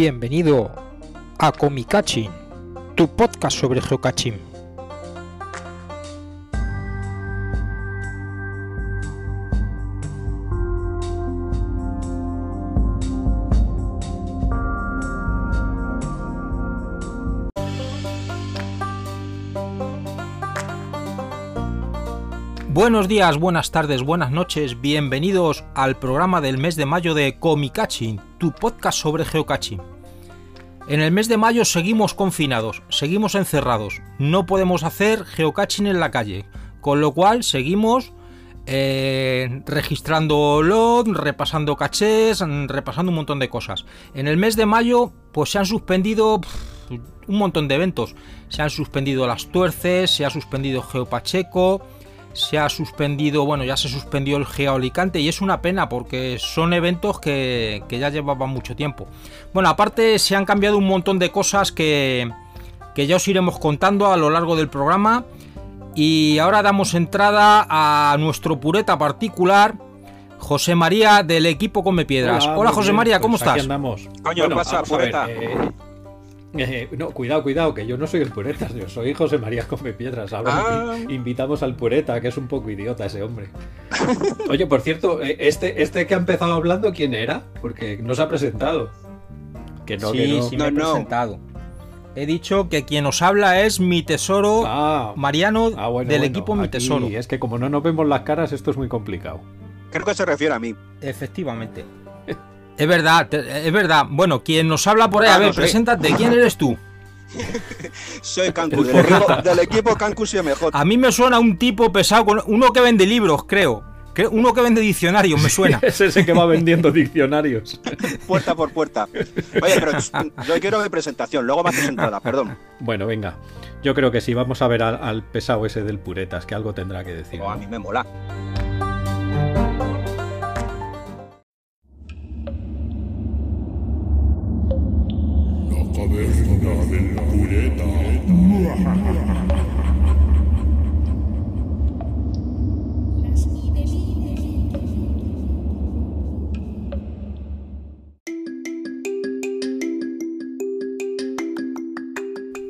Bienvenido a Comicaching, tu podcast sobre geocaching. Buenos días, buenas tardes, buenas noches, bienvenidos al programa del mes de mayo de Comicaching, tu podcast sobre geocaching. En el mes de mayo seguimos confinados, seguimos encerrados, no podemos hacer geocaching en la calle, con lo cual seguimos eh, registrando LOD, repasando cachés, repasando un montón de cosas. En el mes de mayo pues se han suspendido un montón de eventos, se han suspendido las tuerces, se ha suspendido Geopacheco, se ha suspendido, bueno, ya se suspendió el Geo Alicante y es una pena porque son eventos que, que, ya llevaban mucho tiempo. Bueno, aparte se han cambiado un montón de cosas que, que ya os iremos contando a lo largo del programa. Y ahora damos entrada a nuestro pureta particular, José María del equipo Come Piedras. Hola, Hola José bien, María, ¿cómo pues estás? Aquí andamos. Coño, bueno, pasa, pureta. Ver, eh... Eh, no, cuidado, cuidado, que yo no soy el pureta, yo soy José María Come Piedras. Ahora ah. invitamos al pureta, que es un poco idiota ese hombre. Oye, por cierto, eh, este, este que ha empezado hablando, ¿quién era? Porque no se ha presentado. Que no, sí, que no. sí me he no, presentado. He dicho que quien os habla es mi tesoro ah, Mariano ah, bueno, del bueno, equipo Mi aquí Tesoro. Es que como no nos vemos las caras, esto es muy complicado. Creo que se refiere a mí. Efectivamente. Es verdad, es verdad. Bueno, quien nos habla por ahí, a ver, no sé. preséntate, ¿quién eres tú? Soy Cancus, del, equipo, del equipo Cancus y MJ. A mí me suena un tipo pesado, con uno que vende libros, creo. Uno que vende diccionarios, me suena. Sí, es ese que va vendiendo diccionarios. puerta por puerta. Oye, pero yo quiero mi presentación, luego me haces entrada, perdón. Bueno, venga. Yo creo que sí, vamos a ver al, al pesado ese del Puretas, que algo tendrá que decir. Oh, a mí me mola. Caverna del pureta.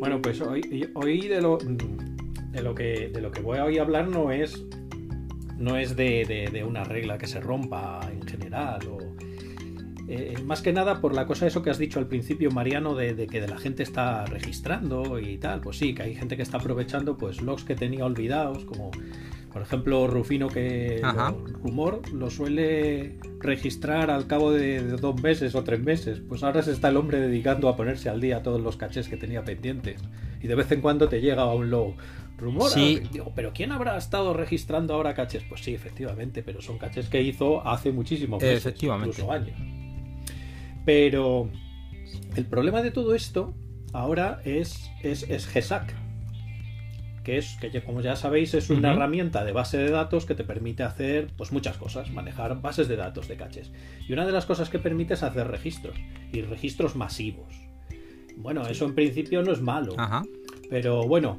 Bueno, pues hoy, hoy de lo de lo que de lo que voy a hoy hablar no es no es de, de, de una regla que se rompa en general o eh, más que nada por la cosa eso que has dicho al principio, Mariano, de, de, que de la gente está registrando y tal. Pues sí, que hay gente que está aprovechando pues logs que tenía olvidados, como por ejemplo Rufino que lo, rumor lo suele registrar al cabo de, de, dos meses o tres meses. Pues ahora se está el hombre dedicando a ponerse al día todos los cachés que tenía pendientes. Y de vez en cuando te llega un log. Rumor, sí. digo, pero ¿quién habrá estado registrando ahora cachés? Pues sí, efectivamente, pero son cachés que hizo hace muchísimos meses, efectivamente. incluso años. Pero el problema de todo esto ahora es, es, es GESAC, que es, que como ya sabéis, es una uh -huh. herramienta de base de datos que te permite hacer pues muchas cosas, manejar bases de datos de caches. Y una de las cosas que permite es hacer registros, y registros masivos. Bueno, eso en principio no es malo, Ajá. pero bueno,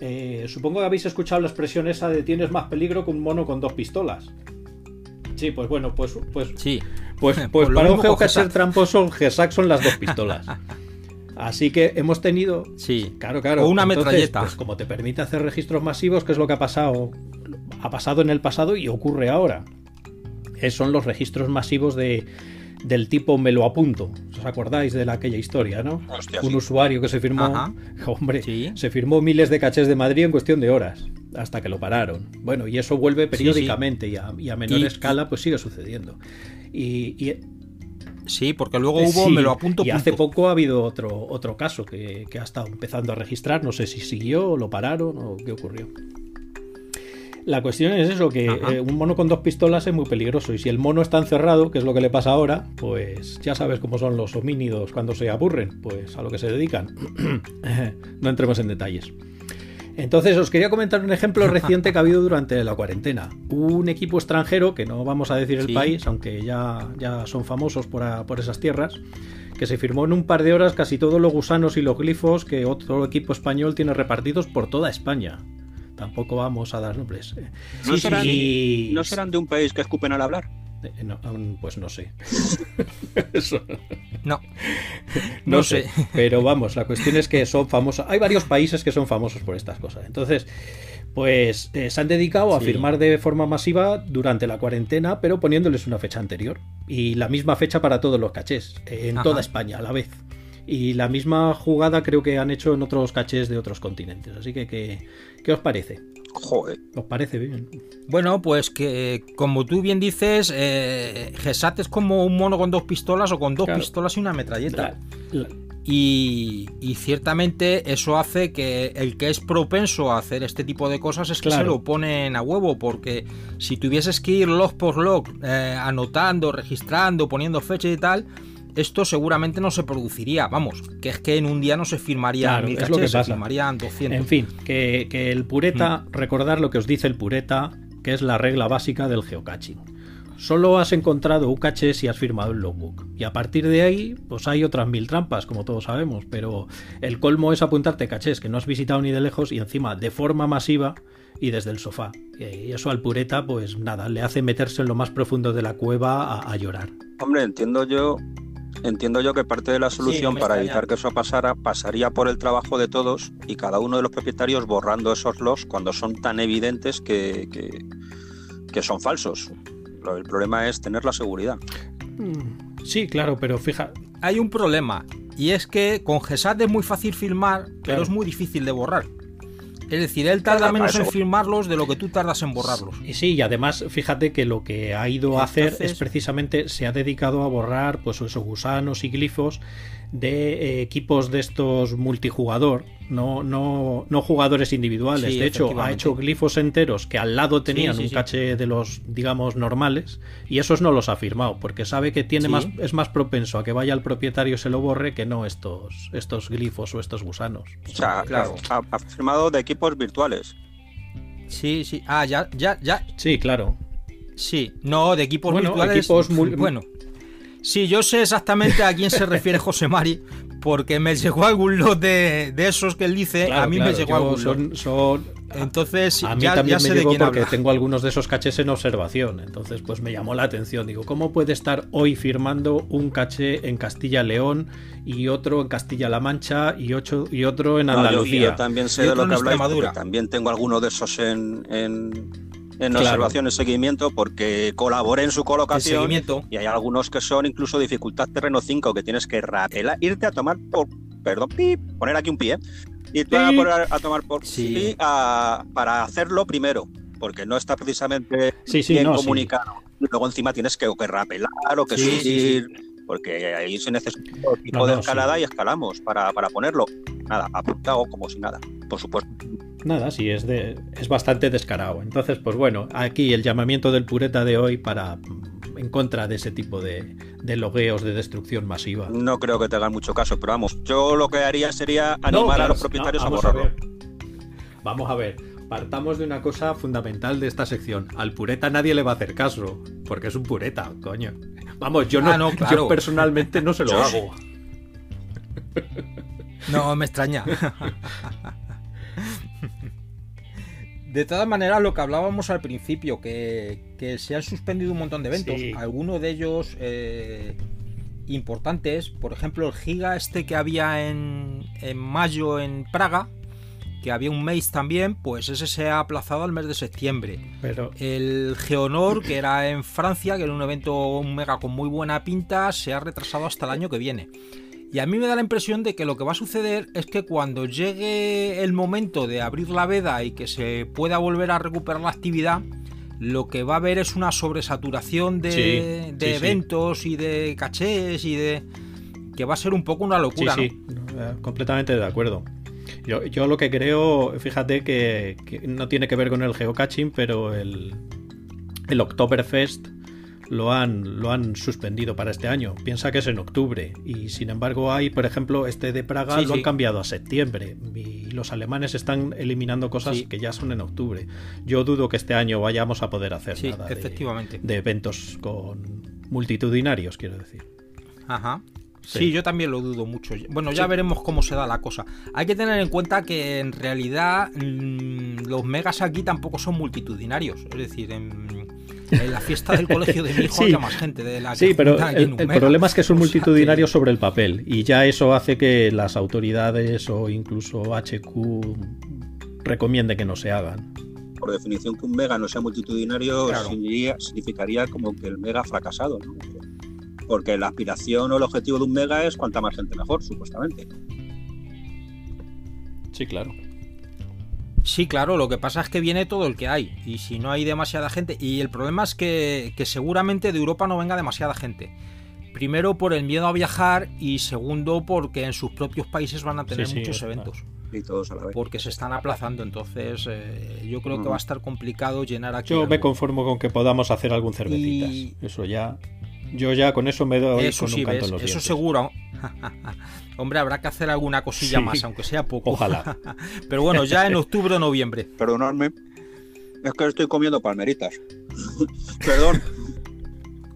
eh, supongo que habéis escuchado la expresión esa de tienes más peligro que un mono con dos pistolas. Sí, pues bueno, pues, pues sí. Pues, pues para un geocacher tramposo, son las dos pistolas. Así que hemos tenido. Sí, claro, claro. O una Entonces, metralleta. Pues como te permite hacer registros masivos, que es lo que ha pasado. Ha pasado en el pasado y ocurre ahora. Es, son los registros masivos de, del tipo me lo apunto. ¿Os acordáis de la, aquella historia, no? Hostia, Un sí. usuario que se firmó. Ajá. Hombre, Sí. se firmó miles de cachés de Madrid en cuestión de horas. Hasta que lo pararon. Bueno, y eso vuelve periódicamente sí. Y, a, y, a, menor Y- escala, pues sigue sucediendo. Y, y Sí, porque luego hubo, Sí, me lo apunto. y hace punto. poco ha habido otro, otro caso que, que ha estado empezando a registrar. No sé si siguió, lo pararon o qué ocurrió. La cuestión es eso, que eh, un mono con dos pistolas es muy peligroso. Y si el mono está encerrado, que es lo que le pasa ahora, pues ya sabes cómo son los homínidos cuando se aburren, pues a lo que se dedican. no entremos en detalles. Entonces os quería comentar un ejemplo reciente que ha habido durante la cuarentena. Un equipo extranjero, que no vamos a decir el Sí. país, aunque ya, ya son famosos por, a- por esas tierras, que se firmó en un par de horas casi todos los gusanos y los glifos que otro equipo español tiene repartidos por toda España. Tampoco vamos a dar nombres. ¿No, Sí, serán, sí. ¿No serán de un país que escupen al hablar? Eh, no, pues no sé. Eso, No, no, No sé. sé. Pero vamos, la cuestión es que son famosos. Hay varios países que son famosos por estas cosas. Entonces, pues eh, se han dedicado a Sí. firmar de forma masiva durante la cuarentena, pero poniéndoles una fecha anterior. Y la misma fecha para todos los cachés, eh, en Ajá. toda España a la vez. Y la misma jugada creo que han hecho en otros cachés de otros continentes. Así que, ¿qué, qué os parece? Joder. ¿Os parece bien? Bueno, pues que como tú bien dices, eh, Gesat es como un mono con dos pistolas o con dos Claro. pistolas y una metralleta. La- la- Y, y ciertamente eso hace que el que es propenso a hacer este tipo de cosas es que Claro. se lo ponen a huevo, porque si tuvieses que ir log por log, eh, anotando, registrando, poniendo fecha y tal, esto seguramente no se produciría. Vamos, que es que en un día no se firmarían Claro, mil es lo que cachés, se pasa. firmarían 200. En fin, que, que el pureta, Mm. recordar lo que os dice el pureta, que es la regla básica del geocaching. Solo has encontrado un caché si has firmado el logbook. Y a partir de ahí, pues hay otras mil trampas, como todos sabemos. Pero el colmo es apuntarte cachés que no has visitado ni de lejos y encima de forma masiva y desde el sofá. Y eso al pureta, pues nada, le hace meterse en lo más profundo de la cueva a, a llorar. Hombre, entiendo yo, entiendo yo que parte de la solución para extraña. evitar que eso pasara pasaría por el trabajo de todos y cada uno de los propietarios borrando esos logs cuando son tan evidentes que, que, que son falsos. El problema es tener la seguridad. Sí, claro, pero fija, Hay un problema, y es que con Gesat es muy fácil filmar, pero es muy difícil de borrar. Es decir, él tarda menos en firmarlos de lo que tú tardas en borrarlos. Y sí, y además, fíjate que lo que ha ido a hacer Entonces- es precisamente se ha dedicado a borrar pues esos gusanos y glifos de eh, equipos de estos multijugador, no, no, no jugadores individuales. Sí, de hecho, ha hecho glifos enteros que al lado tenían sí, un sí. caché de los, digamos, normales, y esos no los ha firmado, porque sabe que tiene Sí. más, es más propenso a que vaya el propietario y se lo borre que no estos, estos glifos o estos gusanos. O sea, Claro. ha, ha firmado de equipos virtuales. Sí, sí. Ah, ya, ya, ya. Sí, claro. Sí. No, de equipos Bueno, virtuales. equipos Bueno. Sí, yo sé exactamente a quién se refiere José Mari, porque me llegó algún lot de, de esos que él dice. Claro, a mí claro, me llegó algún lot. son, son- Entonces, A mí ya, también ya me llegó porque habla. tengo algunos de esos caches en observación. Entonces, pues me llamó la atención. Digo, ¿cómo puede estar hoy firmando un caché en Castilla-León y otro en Castilla-La Mancha y, ocho, y otro en No, yo- Andalucía? yo, también sé de lo que en habláis, también tengo alguno de esos en, en, en Claro. observación y seguimiento, porque colaboré en su seguimiento. Y hay algunos que son incluso dificultad terreno 5, que tienes que rapelar, irte a tomar por. Perdón, pip, poner aquí un pie. Irte a, Pip. poner a tomar por. Sí. a- para hacerlo primero, porque no está precisamente Sí, sí, bien no, comunicado. Y luego encima tienes que, o que rapelar o que subir, porque ahí se necesita otro tipo No, de escalada sí. y escalamos para, para ponerlo. Nada, apuntado como si nada, por supuesto. Nada, sí, es, de, es bastante descarado. Entonces, pues bueno, aquí el llamamiento del pureta de hoy para en contra de ese tipo de, de logueos de destrucción masiva. No creo que te hagan mucho caso, pero vamos, yo lo que haría sería No, animar claro, a los propietarios a borrarlo. Vamos a ver. Partamos de una cosa fundamental de esta sección. Al pureta nadie le va a hacer caso, porque es un pureta, coño. Vamos, yo no, Ah, no, claro. yo personalmente no se lo Yo hago. No, me extraña. De todas maneras, lo que hablábamos al principio, que, que se han suspendido un montón de eventos, Sí. algunos de ellos eh, importantes, por ejemplo el Giga este que había en, en mayo en Praga, que había un mes también, pues ese se ha aplazado al mes de septiembre. Pero El Geonor, que era en Francia, que era un evento un mega con muy buena pinta, se ha retrasado hasta el año que viene. Y a mí me da la impresión de que lo que va a suceder es que cuando llegue el momento de abrir la veda y que se pueda volver a recuperar la actividad, lo que va a haber es una sobresaturación de, Sí, de sí, sí. eventos y de cachés y de... que va a ser un poco una locura, ¿no? sí, eh, completamente de acuerdo. Yo, yo lo que creo, fíjate que, que no tiene que ver con el geocaching, pero el, el Oktoberfest lo han, lo han suspendido para este año. Piensa que es en octubre. Y sin embargo hay, por ejemplo, este de Praga Sí, lo sí. han cambiado a septiembre. Y los alemanes están eliminando cosas Sí. que ya son en octubre. Yo dudo que este año vayamos a poder hacer Sí, nada de- efectivamente. de eventos con multitudinarios, quiero decir. Ajá. Sí. Sí. yo también lo dudo mucho. Bueno, ya Sí. veremos cómo se da la cosa. Hay que tener en cuenta que en realidad mm, los megas aquí tampoco son multitudinarios. Es decir, en- En la fiesta del colegio de mi hijo Sí. había más gente de la que Sí, pero el, problema es que son O sea multitudinarios sobre el papel y ya eso hace que las autoridades o incluso HQ recomiende que no se hagan. Por definición, que un mega no sea multitudinario Claro. significaría, significaría como que el mega ha fracasado, ¿no? Porque la aspiración o el objetivo de un mega es cuanta más gente mejor, supuestamente. Sí, claro. Sí, claro, lo que pasa es que viene todo el que hay. Y si no hay demasiada gente. Y el problema es que, que seguramente de Europa no venga demasiada gente. Primero por el miedo a viajar y segundo porque en sus propios países van a tener Sí, sí, muchos eventos. Y todos a la vez. Porque se están aplazando. Entonces eh, yo creo que va a estar complicado llenar aquí. Yo me conformo con que podamos hacer algún cervecitas. Y- Eso ya. Yo ya con eso me doy Eso con sí, un canto ves, en los eso dientes. seguro. Hombre, habrá que hacer alguna cosilla Sí. más, aunque sea poco. Ojalá. Pero bueno, ya en octubre o noviembre. Perdonadme, es que estoy comiendo palmeritas. Perdón,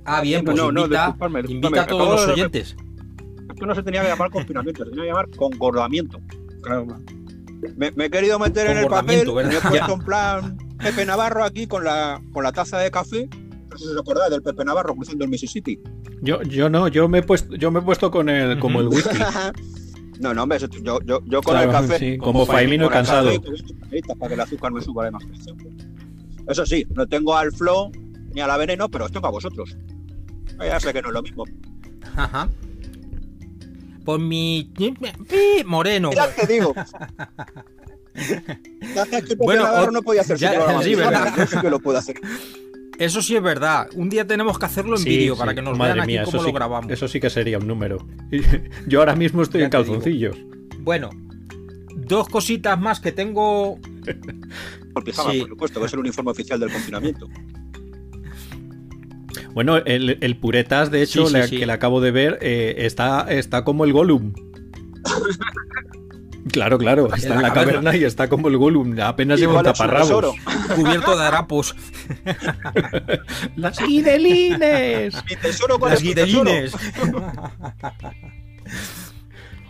Ah, bien, pues No, no, invita, disculpadme, disculpadme, invita a todos los de- oyentes. esto no se tenía que llamar confinamiento, se tenía que llamar concordamiento. Me, me he querido meter en el papel, Concordamiento, me he ¿verdad? puesto en plan Pepe Navarro aquí con la, con la taza de café. No sé si os acordáis del Pepe Navarro cruzando el Mississippi. Yo, yo no, yo me he puesto, yo me he puesto con el, como el whisky. No, no, hombre, eso- yo, yo, yo con Claro, el café. sí, como Faimino cansado. café, Para que el azúcar me suba imaginación. Eso sí, no tengo al flow ni a la veneno, pero os tengo a vosotros. Ya sé que no es lo mismo. Ajá. Por mi moreno. Ya te digo. Gracias que Bueno, o- no podía hacer ya- sí, ¿verdad? Yo sí que lo puedo hacer. Eso sí es verdad. Un día tenemos que hacerlo en Sí, vídeo sí, para que nos madre vean aquí mía, cómo eso lo sí, grabamos. Eso sí que sería un número. Yo ahora mismo estoy Ya en calzoncillos. Bueno, dos cositas más que tengo. Por pijama, Sí. por supuesto, que es el uniforme oficial del confinamiento. Bueno, el, el puretas, de hecho, Sí, sí, le- sí. que le acabo de ver, eh, está, está como el Gollum. Claro, claro, está la en la caverna. caverna y está como el Gollum. Apenas lleva un Igual es un taparrabos. tesoro. Cubierto de harapos. ¡Las guidelines! Mi tesoro, ¿cuál Las guidelines.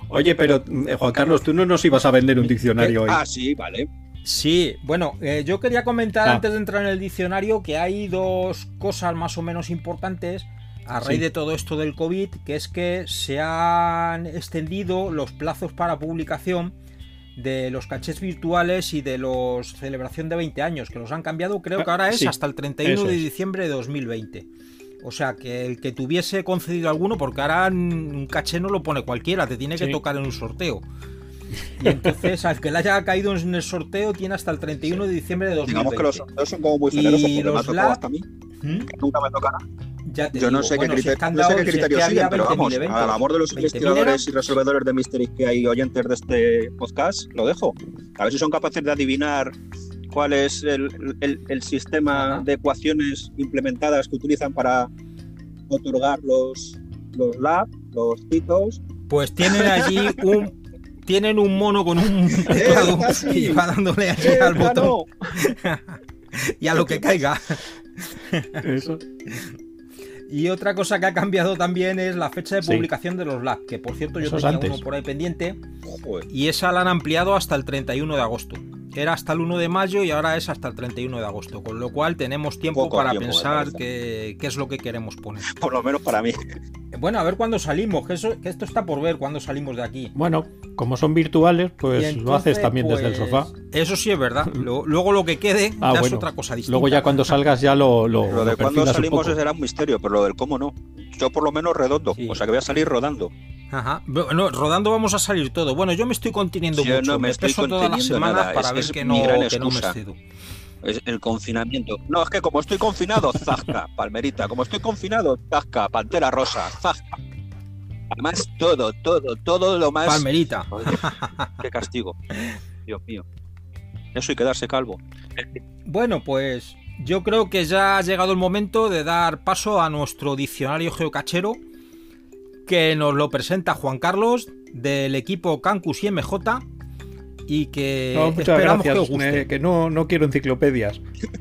Oye, pero eh, Juan Carlos, tú no nos ibas a vender un diccionario hoy. Ah, sí, vale. Sí, bueno, eh, yo quería comentar Ah. antes de entrar en el diccionario que hay dos cosas más o menos importantes a raíz Sí. de todo esto del COVID, que es que se han extendido los plazos para publicación de los cachés virtuales y de los celebración de 20 años, que los han cambiado, creo que ahora es Sí, hasta el 31 eso de diciembre de 2020. O sea, que el que tuviese concedido alguno, porque ahora un caché no lo pone cualquiera, te tiene que Sí. tocar en un sorteo. Y entonces, al que le haya caído en el sorteo, tiene hasta el 31 de diciembre de 2020. Digamos que los sorteos son como muy Y generosos porque me ha los tocado lab- hasta a mí. ¿Mm? que Nunca me tocará. Ya te Yo no sé qué bueno, si criterio, han no sé qué si es que criterios había siguen, pero 20.000 vamos, a eventos. la labor de los 20.000 investigadores y resolvedores de misterios que hay oyentes de este podcast, lo dejo. A ver si son capaces de adivinar cuál es el, el- el sistema Ajá. de ecuaciones implementadas que utilizan para otorgar los, los lab, los titos. Pues tienen allí un. Tienen un mono con un teclado casi. y va dándole allí ¡Eh, al botón y a lo que caiga. Eso. Y otra cosa que ha cambiado también es la fecha de Sí. publicación de los LAB, que por cierto yo tenía antes. uno por ahí pendiente Joder. y esa la han ampliado hasta el 31 de agosto. Era hasta el 1 de mayo y ahora es hasta el 31 de agosto, con lo cual tenemos tiempo Poco para tiempo, pensar qué, qué es lo que queremos poner. Por lo menos para mí. Bueno, a ver cuándo salimos, que, eso, que esto está por ver cuándo salimos de aquí. Bueno, como son virtuales, pues Y lo entonces, haces también desde el pues, sofá. Eso sí es verdad. Lo- luego lo que quede Ah, ya es bueno. otra cosa distinta. Luego ya cuando salgas ya lo, lo, Lo de lo cuándo un salimos poco. será un misterio, pero lo del cómo no. Yo por lo menos redondo, Sí. o sea que voy a salir rodando. Ajá. Bueno, rodando vamos a salir todo. Bueno, yo me estoy conteniendo Yo mucho. no me estoy peso todas las conteniendo semanas nada, para es- ver es que no, que no me excedo. Es el confinamiento. No, es que como estoy confinado, zasca, palmerita. Como estoy confinado, zasca, pantera rosa, zasca. Además, todo, todo, todo lo más. Palmerita. Joder, qué castigo. Dios mío. Eso y quedarse calvo. Bueno, pues yo creo que ya ha llegado el momento de dar paso a nuestro diccionario geocachero que nos lo presenta Juan Carlos del equipo Cancus y MJ y que No, muchas esperamos que os gracias. guste. que no, no quiero enciclopedias.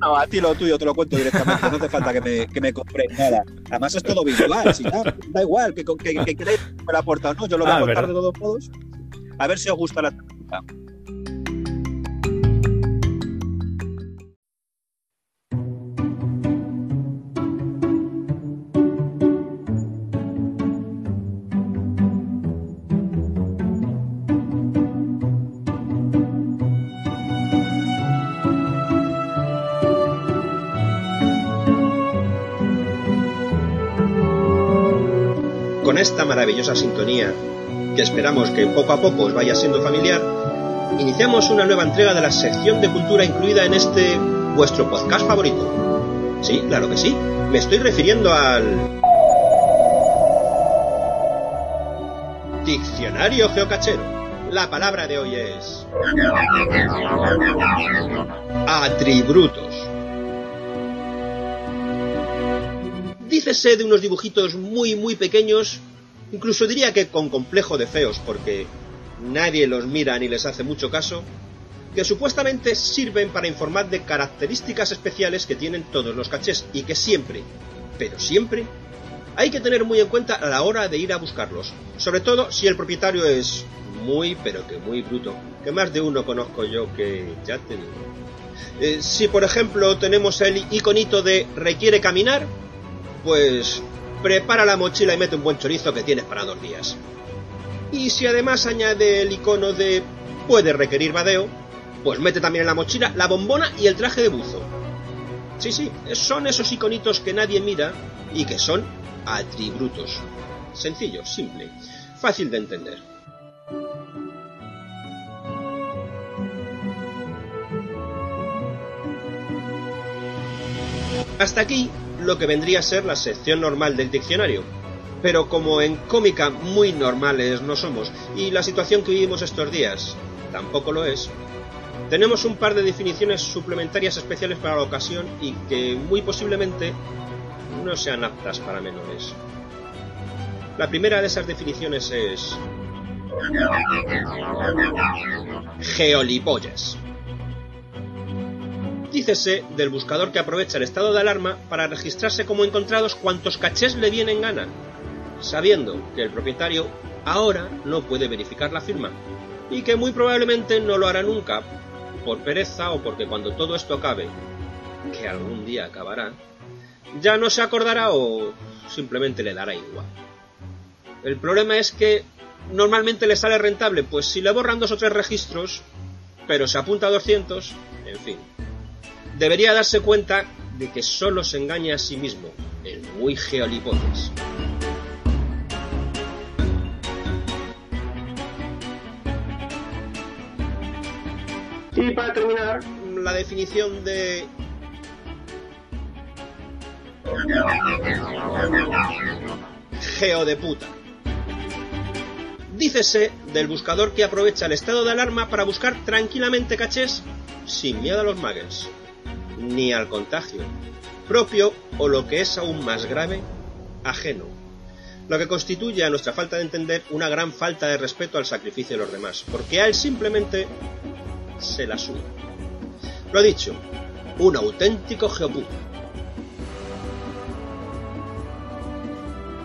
No, a ti lo tuyo te lo cuento directamente. No hace falta que me, que me compre nada. Además, es todo visual. Si da, da igual que, que, que queráis que me la aporta o no. Yo lo voy a Ah, contar verdad. de todos modos. A ver si os gusta la esta maravillosa sintonía, que esperamos que poco a poco os vaya siendo familiar, iniciamos una nueva entrega de la sección de cultura incluida en este vuestro podcast favorito. Sí, claro que sí. Me estoy refiriendo al Diccionario Geocachero. La palabra de hoy es atribrutos. Dícese de unos dibujitos muy muy pequeños, incluso diría que con complejo de feos, porque nadie los mira ni les hace mucho caso, que supuestamente sirven para informar de características especiales que tienen todos los cachés y que siempre, pero siempre, hay que tener muy en cuenta a la hora de ir a buscarlos, sobre todo si el propietario es muy, pero que muy bruto, que más de uno conozco yo que ya te. Eh, si por ejemplo tenemos el iconito de requiere caminar, pues prepara la mochila y mete un buen chorizo que tienes para dos días. Y si además añade el icono de puede requerir vadeo, pues mete también en la mochila la bombona y el traje de buzo. Sí, sí, son esos iconitos que nadie mira y que son atributos. Sencillo, simple, fácil de entender. Hasta aquí lo que vendría a ser la sección normal del diccionario. Pero como en cómica muy normales no somos, y la situación que vivimos estos días tampoco lo es, tenemos un par de definiciones suplementarias especiales para la ocasión y que muy posiblemente no sean aptas para menores. La primera de esas definiciones es... Geolipollas. Dícese del buscador que aprovecha el estado de alarma para registrarse como encontrados cuantos cachés le vienen gana, sabiendo que el propietario ahora no puede verificar la firma y que muy probablemente no lo hará nunca por pereza o porque cuando todo esto acabe, que algún día acabará, ya no se acordará o simplemente le dará igual. El problema es que normalmente le sale rentable, pues si le borran dos o tres registros, pero se apunta a 200, en fin. Debería darse cuenta de que solo se engaña a sí mismo, el muy geolipotes. Y para terminar, la definición de Geo de puta. Dícese del buscador que aprovecha el estado de alarma para buscar tranquilamente cachés sin miedo a los muggles, ni al contagio, propio o lo que es aún más grave, ajeno, lo que constituye a nuestra falta de entender una gran falta de respeto al sacrificio de los demás, porque a él simplemente se la sube. Lo dicho, un auténtico geoputa.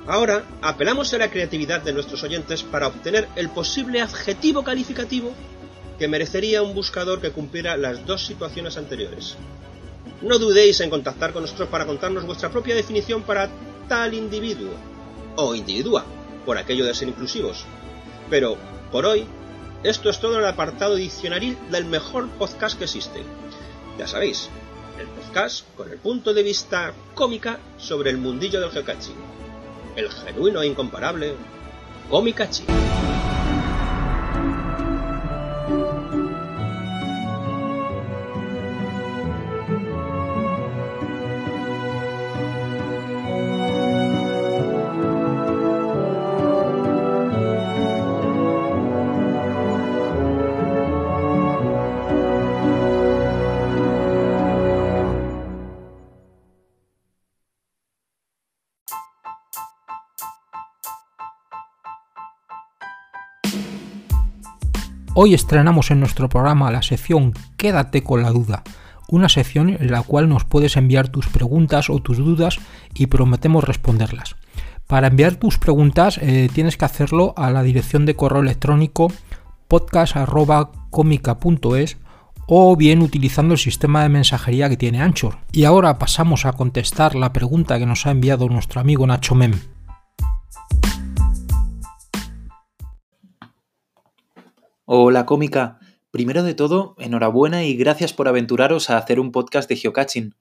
Ahora apelamos a la creatividad de nuestros oyentes para obtener el posible adjetivo calificativo que merecería un buscador que cumpliera las dos situaciones anteriores. No dudéis en contactar con nosotros para contarnos vuestra propia definición para tal individuo o individua, por aquello de ser inclusivos. Pero, por hoy, esto es todo el apartado diccionaril del mejor podcast que existe. Ya sabéis, el podcast con el punto de vista cómica sobre el mundillo del geocaching el genuino e incomparable Omikachi. Hoy estrenamos en nuestro programa la sección Quédate con la duda, una sección en la cual nos puedes enviar tus preguntas o tus dudas y prometemos responderlas. Para enviar tus preguntas eh, tienes que hacerlo a la dirección de correo electrónico podcast.comica.es o bien utilizando el sistema de mensajería que tiene Anchor. Y ahora pasamos a contestar la pregunta que nos ha enviado nuestro amigo Nacho Mem. Hola cómica. Primero de todo, enhorabuena y gracias por aventuraros a hacer un podcast de geocaching.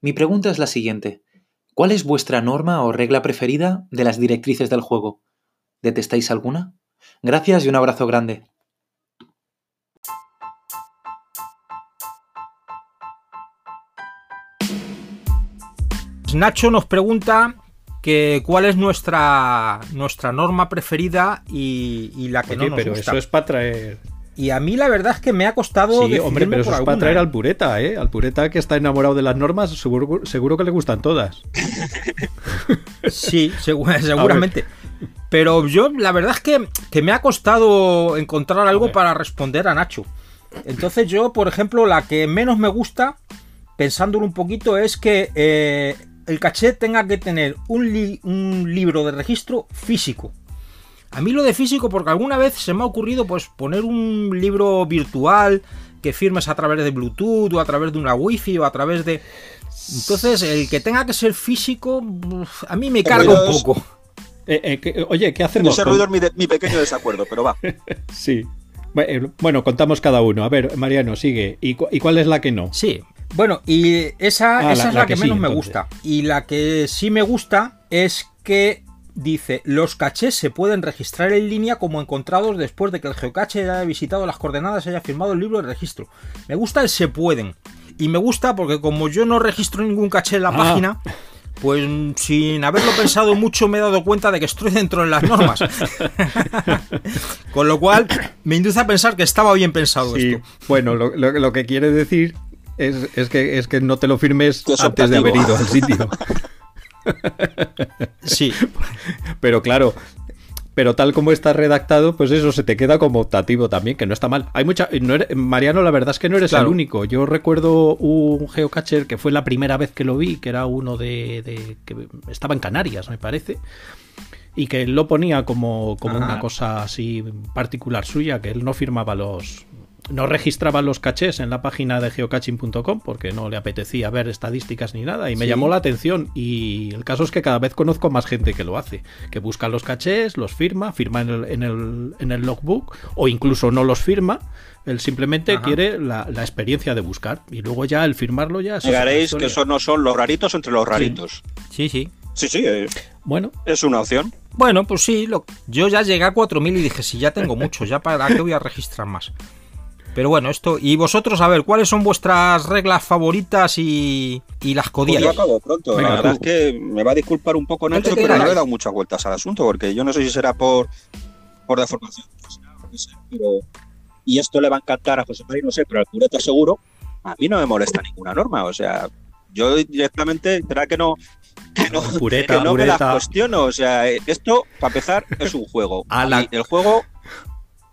Mi pregunta es la siguiente. ¿Cuál es vuestra norma o regla preferida de las directrices del juego? ¿Detestáis alguna? Gracias y un abrazo grande. Nacho nos pregunta que cuál es nuestra, nuestra norma preferida y, y la que Oye, no nos pero gusta. eso es para traer. Y a mí la verdad es que me ha costado. Sí, hombre, pero eso es para traer ¿eh? al pureta, ¿eh? Al pureta que está enamorado de las normas, seguro, seguro que le gustan todas. Sí, segu- seguramente. Pero yo, la verdad es que, que me ha costado encontrar algo para responder a Nacho. Entonces yo, por ejemplo, la que menos me gusta, pensándolo un poquito, es que eh, el caché tenga que tener un, li- un libro de registro físico. A mí lo de físico, porque alguna vez se me ha ocurrido pues poner un libro virtual que firmes a través de Bluetooth o a través de una Wi-Fi o a través de... Entonces, el que tenga que ser físico, a mí me carga un poco. Eh, eh, que- oye, ¿qué hacemos? ese ruido es mi, de- mi pequeño desacuerdo, pero va. Sí. Eh, Bueno, contamos cada uno. A ver, Mariano, sigue. ¿Y, cu- y cuál es la que no? Sí. Bueno, y esa, Ah, esa la- es la la, que que, sí, menos me gusta. Y la que sí me gusta es que dice, los cachés se pueden registrar en línea como encontrados después de que el geocache haya visitado las coordenadas y haya firmado el libro de registro. Me gusta el se pueden. Y me gusta porque como yo no registro ningún caché en la Ah. página, pues sin haberlo pensado mucho me he dado cuenta de que estoy dentro de las normas. Con lo cual me induce a pensar que estaba bien pensado Sí, esto. bueno, lo, lo- lo que quiere decir es, es que, es que no te lo firmes antes de haber ido al sitio. Sí, Pero claro, pero tal como está redactado, pues eso se te queda como optativo también, que no está mal. Hay mucha. no eres- Mariano, la verdad es que no eres Claro. el único. Yo recuerdo un geocacher que fue la primera vez que lo vi, que era uno de. de- que estaba en Canarias, me parece. Y que él lo ponía como, como Ajá. una cosa así particular suya, que él no firmaba los. No registraba los cachés en la página de geocaching.com porque no le apetecía ver estadísticas ni nada y me Sí. llamó la atención y el caso es que cada vez conozco más gente que lo hace, que busca los cachés, los firma, firma en el, en el, en el logbook o incluso no los firma, él simplemente Ajá. quiere la, la experiencia de buscar y luego ya el firmarlo ya Llegaréis que esos no son los raritos entre los raritos. sí, sí. Sí, sí, eh, Bueno, es una opción. Bueno, pues sí, lo- yo ya llegué a 4.000 y dije, si ya tengo muchos, ya para qué voy a registrar más. Pero bueno, esto... Y vosotros, a ver, ¿cuáles son vuestras reglas favoritas y, y las Pues yo acabo pronto. Venga, la verdad tú. es que me va a disculpar un poco No Nacho, pero no le he dado muchas vueltas al asunto, porque yo no sé si será por, por deformación profesional o qué sé, pero... Y esto le va a encantar a José María, no sé, pero al pureta seguro, a mí no me molesta ninguna norma. O sea, yo directamente, será que no... Que no, Pureta, que no me las cuestiono. O sea, esto, para empezar, es un juego. Y el juego...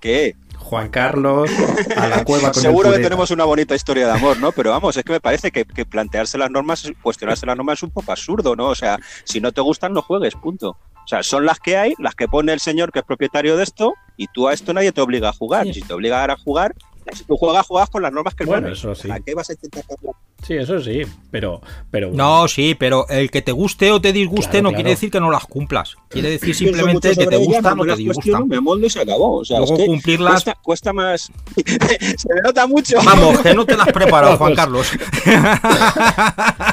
¿Qué? Juan Carlos a la cueva con Seguro el que tenemos una bonita historia de amor, ¿no? Pero vamos, es que me parece que, que plantearse las normas, cuestionarse las normas es un poco absurdo, ¿no? O sea, si no te gustan, no juegues, punto. O sea, son las que hay, las que pone el señor que es propietario de esto, y tú a esto nadie te obliga a jugar. Sí. Si te obliga a jugar, si tú juegas, juegas con las normas que Bueno, pone. eso sí. ¿A qué vas a intentar cambiar? Sí, eso sí, pero pero No, sí, pero el que te guste o te disguste Claro, no claro. quiere decir que no las cumplas. Quiere decir simplemente que te gustan no o te disgustan. Me moldo y se acabó. O sea, Luego es que cumplirlas... cuesta, cuesta más. se me nota mucho. Vamos, que no te las has preparado, Juan Carlos.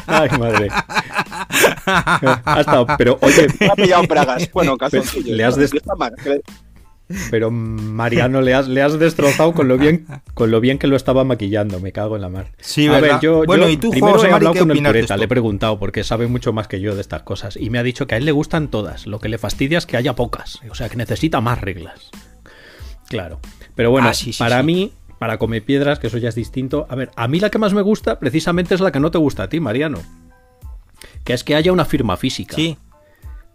Ay, madre. Ha estado, pero oye, Me ha pillado bragas. Bueno, calzoncillos. Le has des-. Pero Mariano le has, le has destrozado con lo bien con lo bien que lo estaba maquillando, me cago en la mar. Sí, A ¿verdad? ver, yo, Bueno, yo ¿y tú, primero José he hablado con el pureta, le he preguntado porque sabe mucho más que yo de estas cosas y me ha dicho que a él le gustan todas, lo que le fastidia es que haya pocas, o sea, que necesita más reglas. Claro. Pero bueno, Ah, sí, sí, para sí. mí, para comer piedras, que eso ya es distinto. A ver, a mí la que más me gusta precisamente es la que no te gusta a ti, Mariano. Que es que haya una firma física. Sí,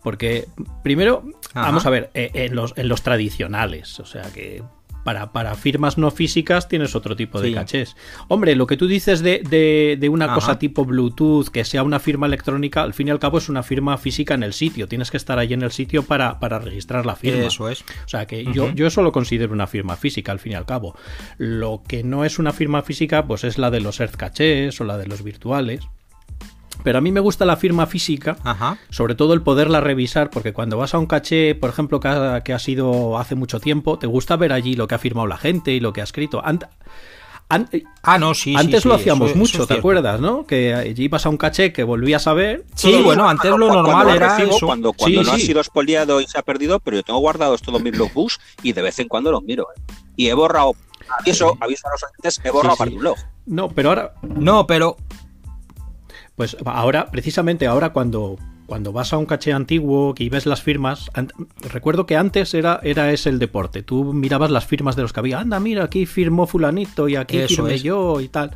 Porque, primero, Ajá. vamos a ver, eh, en los, en los tradicionales, o sea que para, para firmas no físicas tienes otro tipo de Sí. cachés. Hombre, lo que tú dices de, de- de una Ajá. cosa tipo Bluetooth, que sea una firma electrónica, al fin y al cabo es una firma física en el sitio. Tienes que estar ahí en el sitio para, para registrar la firma. eso es. O sea que yo, yo eso lo considero una firma física, al fin y al cabo. Lo que no es una firma física, pues es la de los Earth Cachés o la de los virtuales. Pero a mí me gusta la firma física, Ajá. sobre todo el poderla revisar, porque cuando vas a un caché, por ejemplo, que ha, que ha sido hace mucho tiempo, te gusta ver allí lo que ha firmado la gente y lo que ha escrito. Ant- An- Ah, no, sí. antes sí, lo hacíamos eso mucho, ¿te acuerdas, no? Que allí ibas a un caché que volvías a ver. Sí, bueno, antes lo normal era recibo, eso. Cuando, cuando Sí, no ha sido expoliado y se ha perdido, pero yo tengo guardados todos mis logbooks y de vez en cuando los miro. ¿eh? Y he borrado, aviso, aviso a los oyentes, he borrado Sí, parte sí. de un log. No, pero ahora, No, pero pues ahora, precisamente ahora cuando, cuando vas a un caché antiguo y ves las firmas, recuerdo que antes era, era ese el deporte. Tú mirabas las firmas de los que había. Anda, mira, aquí firmó fulanito y aquí Eso firmé es. yo y tal.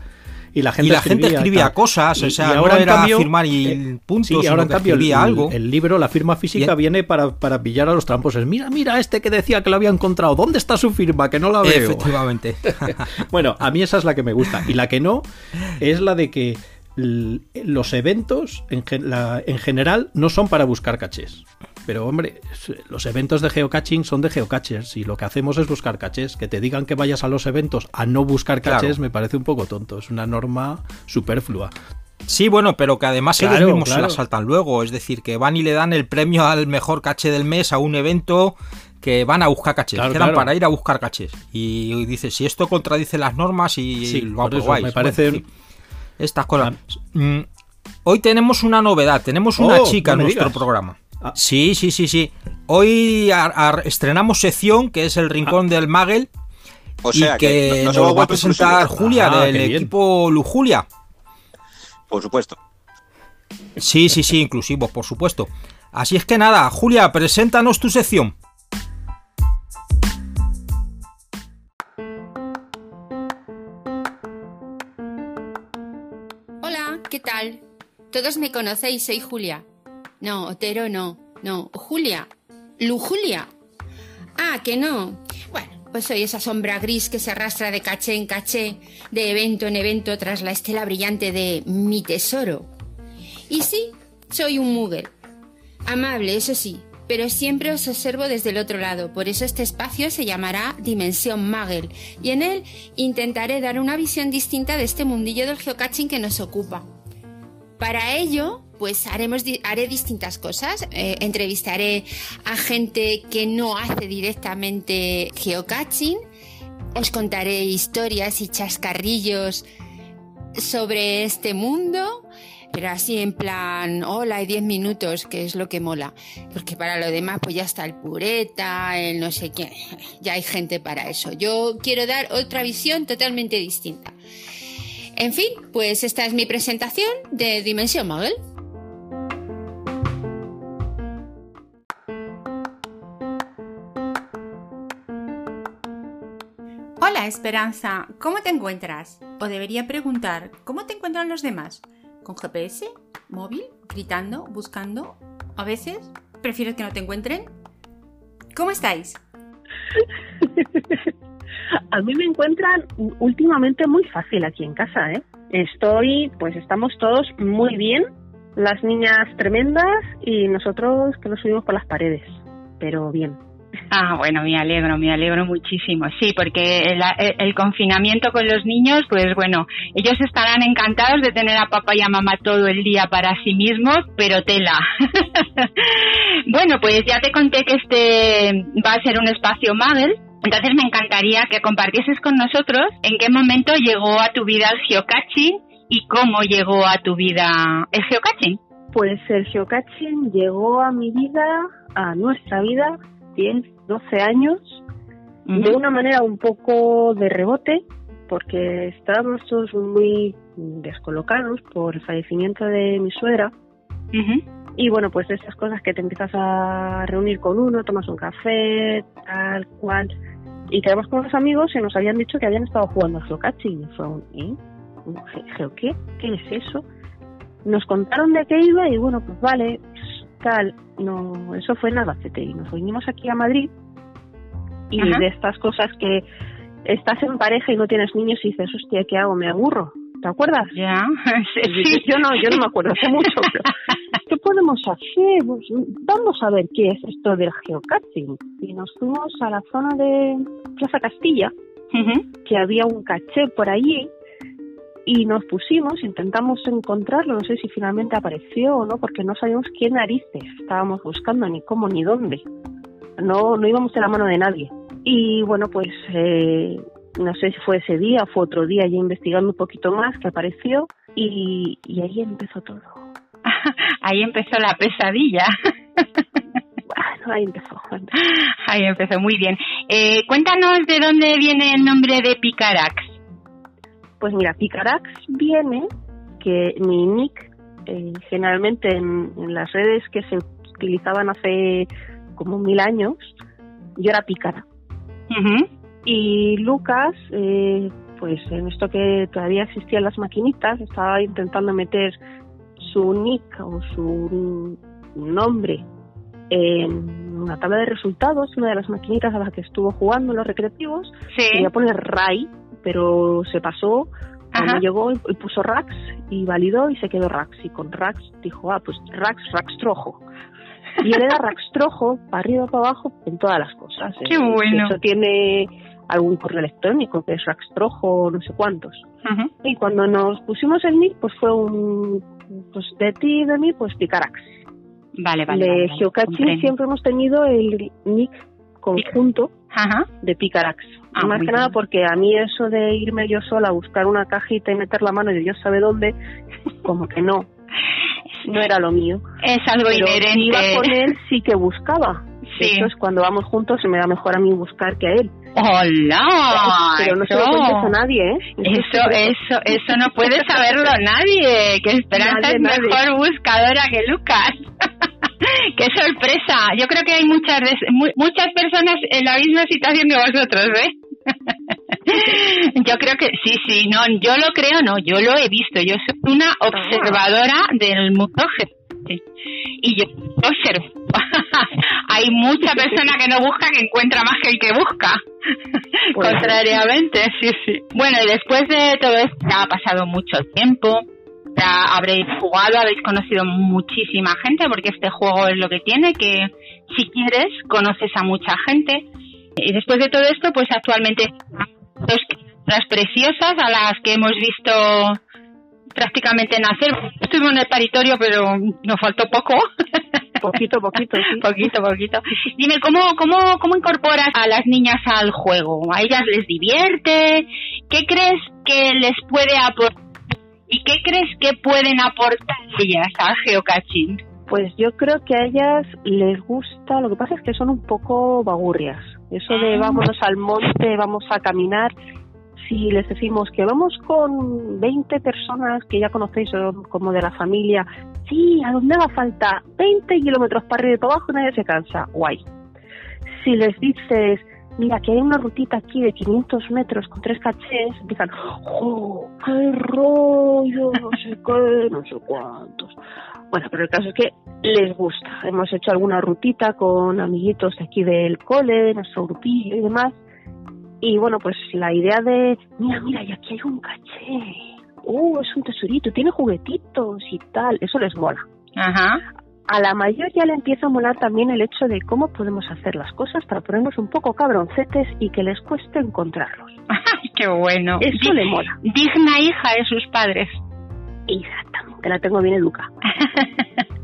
Y la gente y la gente escribía cosas, o sea, y ahora no era cambio, firmar y eh, punto, Sí, ahora en cambio el, escribía algo. el libro, la firma física, viene para, para pillar a los tramposos. Mira, mira, este que decía que lo había encontrado. ¿Dónde está su firma? Que no la veo. Efectivamente. Bueno, a mí esa es la que me gusta. Y la que no es la de que los eventos en, gen- la- en general no son para buscar cachés. Pero hombre, los eventos de geocaching son de geocachers y lo que hacemos es buscar cachés. Que te digan que vayas a los eventos a no buscar Claro. cachés me parece un poco tonto. Es una norma superflua. Sí, bueno, pero que además ellos Claro, mismos se la saltan luego. Es decir, que van y le dan el premio al mejor caché del mes a un evento que van a buscar cachés. Claro, quedan claro. para ir a buscar cachés. Y dice, si esto contradice las normas y Sí, lo aprobáis. me parece- Bueno, estas cosas. Mm, Hoy tenemos una novedad. Tenemos una Oh, chica no en nuestro digas. programa. Ah. Sí, sí, sí, sí. Hoy a- a- estrenamos sección que es el rincón del Magel. O sea y que, no- no nos va a presentar. Julia Ah, del equipo Lujulia. Por supuesto. Sí, sí, sí, inclusivo, por supuesto. Así es que nada, Julia, preséntanos tu sección. ¿Qué tal? Todos me conocéis, soy Julia. No, Otero no, no, Julia. Lujulia. Ah, que no. Bueno, pues soy esa sombra gris que se arrastra de caché en caché, de evento en evento tras la estela brillante de mi tesoro. Y sí, soy un Muggle. Amable, eso sí, pero siempre os observo desde el otro lado, por eso este espacio se llamará Dimensión Muggle, y en él intentaré dar una visión distinta de este mundillo del geocaching que nos ocupa. Para ello, pues haremos, haré distintas cosas. Eh, entrevistaré a gente que no hace directamente geocaching. Os contaré historias y chascarrillos sobre este mundo. Pero así en plan, hola, hay 10 minutos, que es lo que mola. Porque para lo demás, pues ya está el pureta, el no sé quién. Ya hay gente para eso. Yo quiero dar otra visión totalmente distinta. En fin, pues esta es mi presentación de Dimensión Muggle. Hola Esperanza, ¿cómo te encuentras? O debería preguntar, ¿cómo te encuentran los demás? ¿Con GPS? ¿Móvil? ¿Gritando? ¿Buscando? ¿A veces? ¿Prefieres que no te encuentren? ¿Cómo estáis? A mí me encuentran últimamente muy fácil aquí en casa, ¿eh? Estoy, pues estamos todos muy bien, las niñas tremendas y nosotros que nos subimos por las paredes, pero bien. Ah, bueno, me alegro, me alegro muchísimo. Sí, porque el, confinamiento con los niños, pues bueno, ellos estarán encantados de tener a papá y a mamá todo el día para sí mismos, pero tela. bueno, pues ya te conté que este va a ser un espacio Magel. Entonces me encantaría que compartieses con nosotros en qué momento llegó a tu vida el geocaching y cómo llegó a tu vida el geocaching. Pues el geocaching llegó a mi vida, a nuestra vida, 10, 12 años, de una manera un poco de rebote, porque estábamos todos muy descolocados por el fallecimiento de mi suegra. Y bueno, pues de esas cosas que te empiezas a reunir con uno, tomas un café, tal cual. Y quedamos con unos amigos y nos habían dicho que habían estado jugando a geocaching. Y fue un, ¿eh? ¿Un ge- ¿Geo qué? ¿Qué es eso? Nos contaron de qué iba y bueno, pues vale, tal. No, eso fue en Albacete y nos vinimos aquí a Madrid. Y Ajá. de estas cosas que estás en pareja y no tienes niños y dices, hostia, ¿qué hago? ¿Me aburro? ¿Te acuerdas? Ya, sí. Yo no, yo no me acuerdo hace mucho, pero ¿qué podemos hacer? Pues, vamos a ver qué es esto del geocaching. Y nos fuimos a la zona de Plaza Castilla, que había un caché por allí, y nos pusimos, intentamos encontrarlo, no sé si finalmente apareció o no, porque no sabíamos qué narices estábamos buscando, ni cómo, ni dónde. No, no íbamos de la mano de nadie. Y bueno, pues eh, no sé si fue ese día o fue otro día, ya investigando un poquito más, que apareció y, y ahí empezó todo. ahí empezó la pesadilla. bueno, ahí empezó. Ahí empezó, muy bien. Eh, cuéntanos de dónde viene el nombre de Picarax. Pues mira, Picarax viene que mi nick, eh, generalmente en, en las redes que se utilizaban hace como mil años, yo era pícara. Y Lucas, eh, pues en esto que todavía existían las maquinitas, estaba intentando meter su nick o su nombre en una tabla de resultados, una de las maquinitas a las que estuvo jugando en los recreativos. Sí. Quería poner Ray, pero se pasó. Cuando llegó y puso Rax y validó y se quedó Rax. Y con Rax dijo, ah, pues Rax, Rax Trojo. Y él era Raxtrojo, para arriba, para abajo, en todas las cosas. Qué bueno. Eso tiene algún correo electrónico que es Raxtrojo, no sé cuántos. Y cuando nos pusimos el nick, pues fue un. Pues de ti y de mí, pues Picarax. Vale, vale. de vale, siempre hemos tenido el nick conjunto Ajá. de Picarax. Ah, Más que nada bien. porque a mí eso de irme yo sola a buscar una cajita y meter la mano y Dios sabe dónde, como que no. No era lo mío. Es algo Pero si inherente. iba con él sí que buscaba. Sí. Eso es cuando vamos juntos se me da mejor a mí buscar que a él. ¡Hola! Pero no se lo eso. cuentes a nadie, ¿eh? es Eso, eso, eso no puede saberlo nadie. Que Esperanza Nadie, es nadie. mejor buscadora que Lucas. ¡Qué sorpresa! Yo creo que hay muchas muchas personas en la misma situación que vosotros, ¿eh? yo creo que sí, sí, no, yo lo creo, no, yo lo he visto. Yo soy una observadora del mundo GT. y yo observo. hay mucha persona que no busca que encuentra más que el que busca. Pues- Contrariamente, sí, sí. Bueno, y después de todo esto ya ha pasado mucho tiempo. Ya habréis jugado, habéis conocido muchísima gente, porque este juego es lo que tiene, que si quieres, conoces a mucha gente. Y después de todo esto, pues actualmente dos criaturas preciosas a las que hemos visto prácticamente nacer. Estuvimos en el paritorio, pero nos faltó poco. Poquito, poquito, sí. poquito, poquito. Dime, ¿cómo, cómo, ¿cómo incorporas a las niñas al juego? ¿A ellas les divierte? ¿Qué crees que les puede aportar? ¿Y qué crees que pueden aportar ellas al geocaching? Pues yo creo que a ellas les gusta, lo que pasa es que son un poco bagurrias. Eso de vámonos al monte, vamos a caminar. Si les decimos que vamos con 20 personas que ya conocéis como de la familia, sí, ¿a dónde haga falta? 20 kilómetros para arriba y para abajo, nadie se cansa. Guay. Si les dices, mira, que hay una rutita aquí de 500 metros con tres cachés, empiezan, ¡oh, qué rollo! No sé qué, no sé cuántos. Bueno, pero el caso es que les gusta. Hemos hecho alguna rutita con amiguitos de aquí del cole, de nuestro grupillo y demás. Y bueno, pues la idea de, mira, mira, y aquí hay un caché. Uh, es un tesorito, tiene juguetitos y tal. Eso les mola. Ajá. A la mayor ya le empieza a molar también el hecho de cómo podemos hacer las cosas para ponernos un poco cabroncetes y que les cueste encontrarlos. Ay, qué bueno. Eso le mola. Digna hija de sus padres. Exactamente, la tengo bien educada.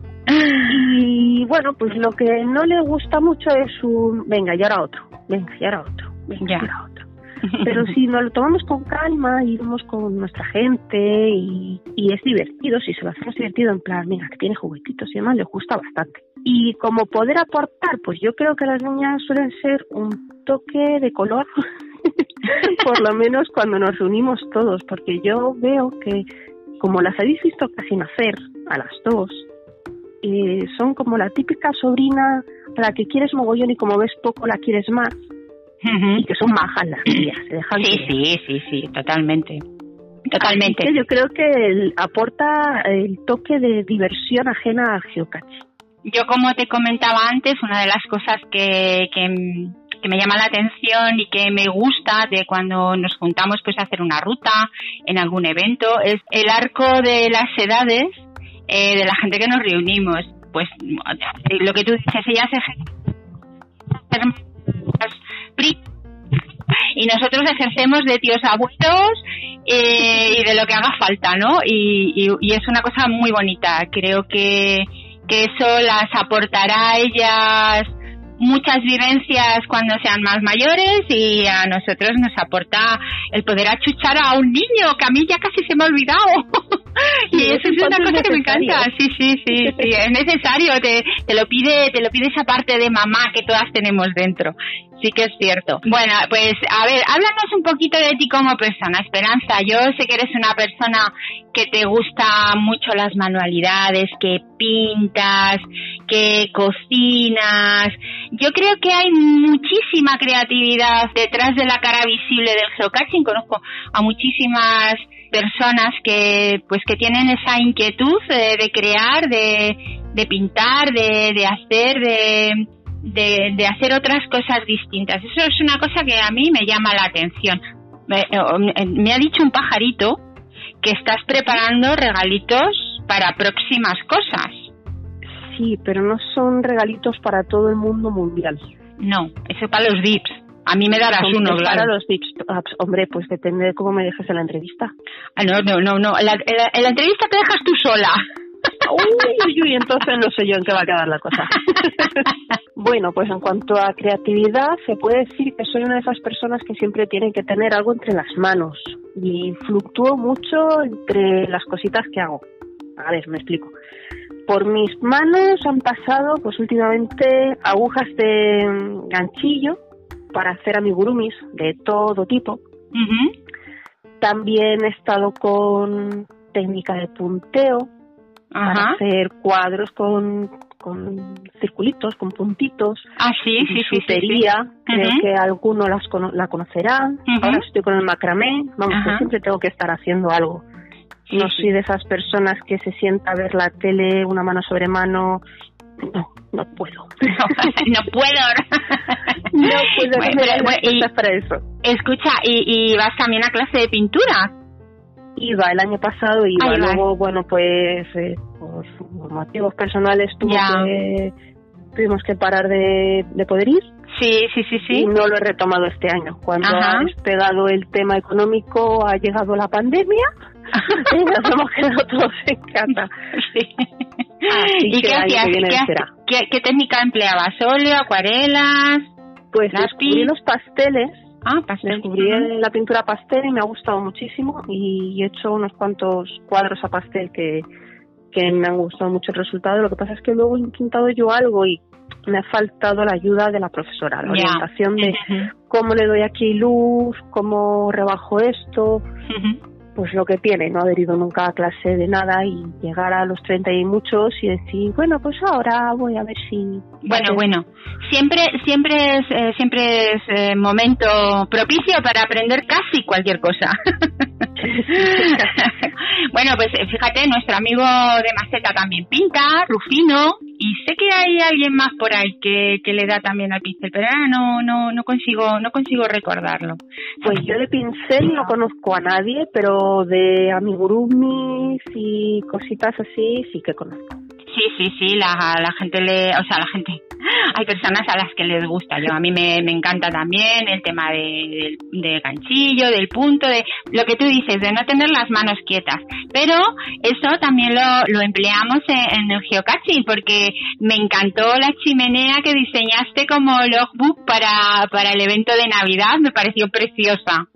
Y bueno, pues lo que no le gusta mucho es un, venga, y ahora otro, venga, y ahora otro, venga, Ya. y ahora otro. Pero si nos lo tomamos con calma y con nuestra gente y, es divertido, si se lo hacemos divertido en plan, mira, que tiene juguetitos y demás, le gusta bastante. Y como poder aportar, pues yo creo que las niñas suelen ser un toque de color, por lo menos cuando nos reunimos todos, porque yo veo que como las habéis visto casi nacer a las dos, eh, son como la típica sobrina a la que quieres mogollón y como ves poco la quieres más y que son majas las tías, se dejan Sí, sí, sí, sí, totalmente. Totalmente. Que yo creo que el- aporta el toque de diversión ajena al geocaching. Yo, como te comentaba antes, una de las cosas que, que, que me llama la atención y que me gusta de cuando nos juntamos pues a hacer una ruta en algún evento es el arco de las edades eh, de la gente que nos reunimos. Pues lo que tú dices, ellas ejercen y nosotros ejercemos de tíos abuelos eh, y de lo que haga falta, ¿no? Y, y, es una cosa muy bonita. Creo que, que eso las aportará ellas muchas vivencias cuando sean más mayores y a nosotros nos aporta el poder achuchar a un niño, que a mí ya casi se me ha olvidado. y eso es una cosa que me encanta. Sí, sí, sí, sí, es necesario, te, te lo pide, te lo pide esa parte de mamá que todas tenemos dentro. Sí que es cierto. Bueno, pues a ver, háblanos un poquito de ti como persona, Esperanza. Yo sé que eres una persona que te gusta mucho las manualidades, que pintas, que cocinas. Yo creo que hay muchísima creatividad detrás de la cara visible del geocaching. Conozco a muchísimas personas que pues que tienen esa inquietud de, de crear, de, pintar, de, hacer, de, de, hacer otras cosas distintas. Eso es una cosa que a mí me llama la atención. Me, eh, me ha dicho un pajarito que estás preparando regalitos para próximas cosas. Sí, pero no son regalitos para todo el mundo mundial. No, eso para los VIPs. A mí me darás Son- uno, es claro. Para los VIPs. Ah, pues, hombre, pues depende de cómo me dejes en la entrevista. Ah, no, no, no, no. En la, en la- en la entrevista te dejas tú sola. Uy, uy, uy, entonces no sé yo en qué va a quedar la cosa. bueno, pues en cuanto a creatividad, se puede decir que soy una de esas personas que siempre tienen que tener algo entre las manos y fluctúo mucho entre las cositas que hago. A ver, me explico. Por mis manos han pasado, pues últimamente, agujas de ganchillo para hacer amigurumis de todo tipo. También he estado con técnica de punteo para hacer cuadros con, con circulitos, con puntitos. Ah, sí, sí, sí, sí, sí. Creo que alguno las cono- la conocerá. Ahora estoy con el macramé. Vamos, que Ajá. siempre tengo que estar haciendo algo. No soy de esas personas que se sienta a ver la tele una mano sobre mano. No, no puedo. no puedo. No puedo, no Bueno, bueno, y- para eso. Escucha, ¿y, y vas también a clase de pintura? Iba el año pasado, iba. Luego, bueno, pues eh, por motivos personales tuvo Ya. que, tuvimos que parar de, de poder ir. Sí, sí, sí, sí. Y no lo he retomado este año. Cuando Ajá. ha despegado el tema económico, ha llegado la pandemia y nos hemos quedado todos en casa. Así ¿Y que qué hacías? que ¿Qué, qué, qué técnica empleabas? ¿Óleo, acuarelas? Pues descubrí los pasteles. Ah, pastel. Descubrí la pintura pastel y me ha gustado muchísimo y he hecho unos cuantos cuadros a pastel que, que me han gustado mucho el resultado. Lo que pasa es que luego he intentado yo algo y me ha faltado la ayuda de la profesora, la orientación de cómo le doy aquí luz, cómo rebajo esto, pues lo que tiene, no haber ido nunca a clase de nada y llegar a los 30 y muchos y decir, bueno, pues ahora voy a ver si... Bueno, bueno. Siempre, siempre es, eh, siempre es eh, momento propicio para aprender casi cualquier cosa. bueno, pues eh, fíjate, nuestro amigo de Maceta también pinta, Rufino, y sé que hay alguien más por ahí que, que le da también al pincel, pero ahora no, no, no consigo, no consigo recordarlo. Pues yo de pincel no conozco a nadie, pero de amigurumis y cositas así sí que conozco. Sí, sí, sí, la, la gente le, o sea, la gente, hay personas a las que les gusta. Yo a mí me, me encanta también el tema de, del ganchillo, del punto, de lo que tú dices, de no tener las manos quietas. Pero eso también lo, lo empleamos en, en el geocaching porque me encantó la chimenea que diseñaste como logbook para, para el evento de Navidad, me pareció preciosa.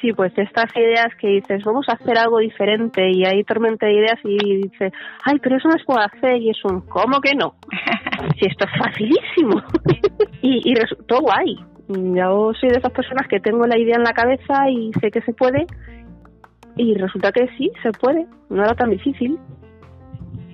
Sí, pues estas ideas que dices, vamos a hacer algo diferente y hay tormenta de ideas y dices, ay, pero eso no se puede hacer y es un, ¿cómo que no? si esto es facilísimo. y, y resultó guay. Yo soy de esas personas que tengo la idea en la cabeza y sé que se puede y resulta que sí, se puede. No era tan difícil.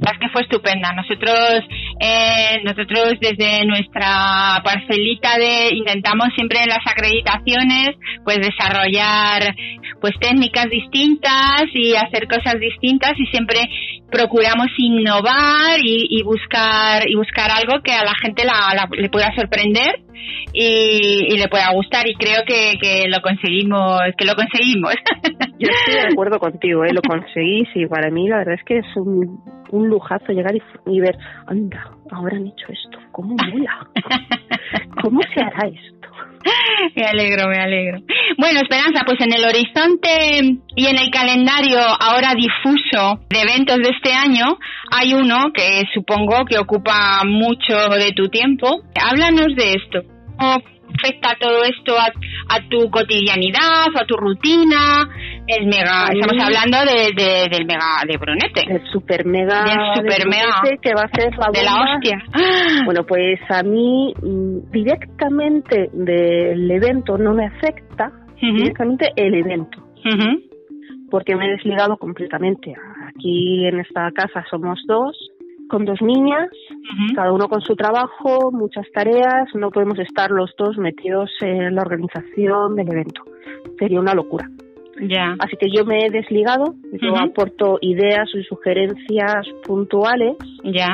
Verdad es que fue estupenda. Nosotros, eh, nosotros desde nuestra parcelita de intentamos siempre en las acreditaciones, pues desarrollar pues técnicas distintas y hacer cosas distintas y siempre procuramos innovar y, y buscar y buscar algo que a la gente la, la- le pueda sorprender y, y le pueda gustar y creo que, que lo conseguimos que lo conseguimos Yo estoy de acuerdo contigo, ¿eh? lo conseguí. Sí, para mí la verdad es que es un, un lujazo llegar y, y ver, anda, ahora han hecho esto, ¿cómo mola? ¿Cómo se hará esto? me alegro, me alegro. Bueno, Esperanza, pues en el horizonte y en el calendario ahora difuso de eventos de este año hay uno que supongo que ocupa mucho de tu tiempo. Háblanos de esto. ¿Cómo afecta todo esto a, a tu cotidianidad, a tu rutina? El mega, estamos hablando de, de- del mega de Brunete. El super mega. Del super de mega. Que va a ser la De la hostia. Bueno, pues a mí mm, directamente del evento no me afecta, directamente el evento, ujú, porque me he desligado completamente. Aquí en esta casa somos dos, con dos niñas, cada uno con su trabajo, muchas tareas, no podemos estar los dos metidos en la organización del evento. Sería una locura. Ya. Así que yo me he desligado, yo aporto ideas y sugerencias puntuales, Ya.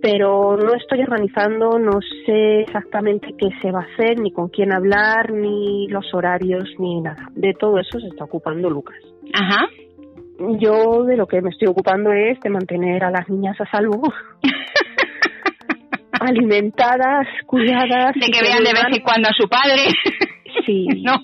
pero no estoy organizando, no sé exactamente qué se va a hacer, ni con quién hablar, ni los horarios, ni nada. De todo eso se está ocupando Lucas. Ajá. Yo de lo que me estoy ocupando es de mantener a las niñas a salvo, alimentadas, cuidadas. De que vean de vez en cuando a su padre. Sí. no.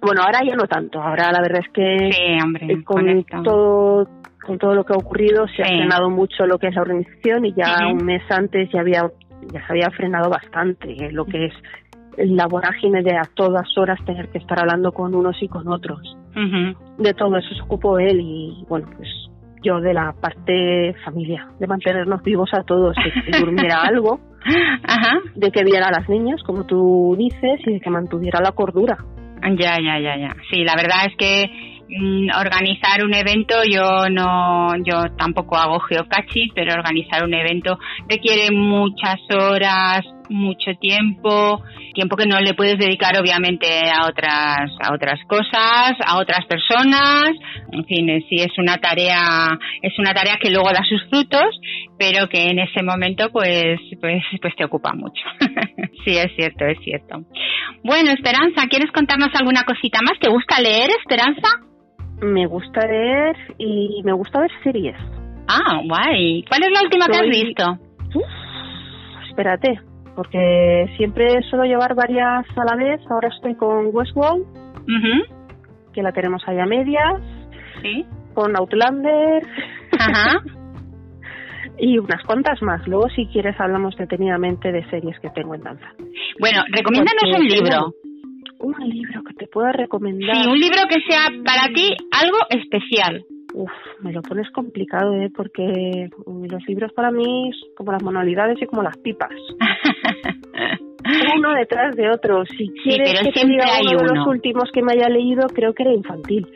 Bueno, ahora ya no tanto. Ahora la verdad es que Sí, hombre. eh, con todo con todo lo que ha ocurrido se ha frenado mucho lo que es la organización y ya un mes antes ya había ya se había frenado bastante eh, lo que es la vorágine de a todas horas tener que estar hablando con unos y con otros. De todo eso se ocupó él y bueno, pues yo de la parte familia, de mantenernos vivos a todos, de que durmiera algo, Ajá. de que viera a las niñas, como tú dices, y de que mantuviera la cordura. Ya, ya, ya, ya. Sí, la verdad es que organizar un evento, yo no, yo tampoco hago geocaching, pero organizar un evento requiere muchas horas, mucho tiempo, tiempo que no le puedes dedicar obviamente a otras, a otras cosas, a otras personas. En fin, eh, sí es una tarea, es una tarea que luego da sus frutos, pero que en ese momento pues, pues, pues te ocupa mucho. sí, es cierto, es cierto. Bueno, Esperanza, ¿quieres contarnos alguna cosita más? ¿Te gusta leer, Esperanza? Me gusta leer y me gusta ver series. Ah, guay. ¿Cuál es la última que has visto? Uf, espérate, porque siempre suelo llevar varias a la vez. Ahora estoy con Westworld, que la tenemos ahí a medias, Sí. con Outlander Ajá. y unas cuantas más. Luego, si quieres, hablamos detenidamente de series que tengo en danza. Bueno, recomiéndanos Porque un libro. Un libro que te pueda recomendar. Sí, un libro que sea para ti algo especial. Uf, me lo pones complicado, ¿eh? Porque mm, los libros para mí es como las manualidades y como las pipas. Uno detrás de otro. Si quieres pero que te siempre diga hay uno de uno. los últimos que me haya leído, creo que era infantil.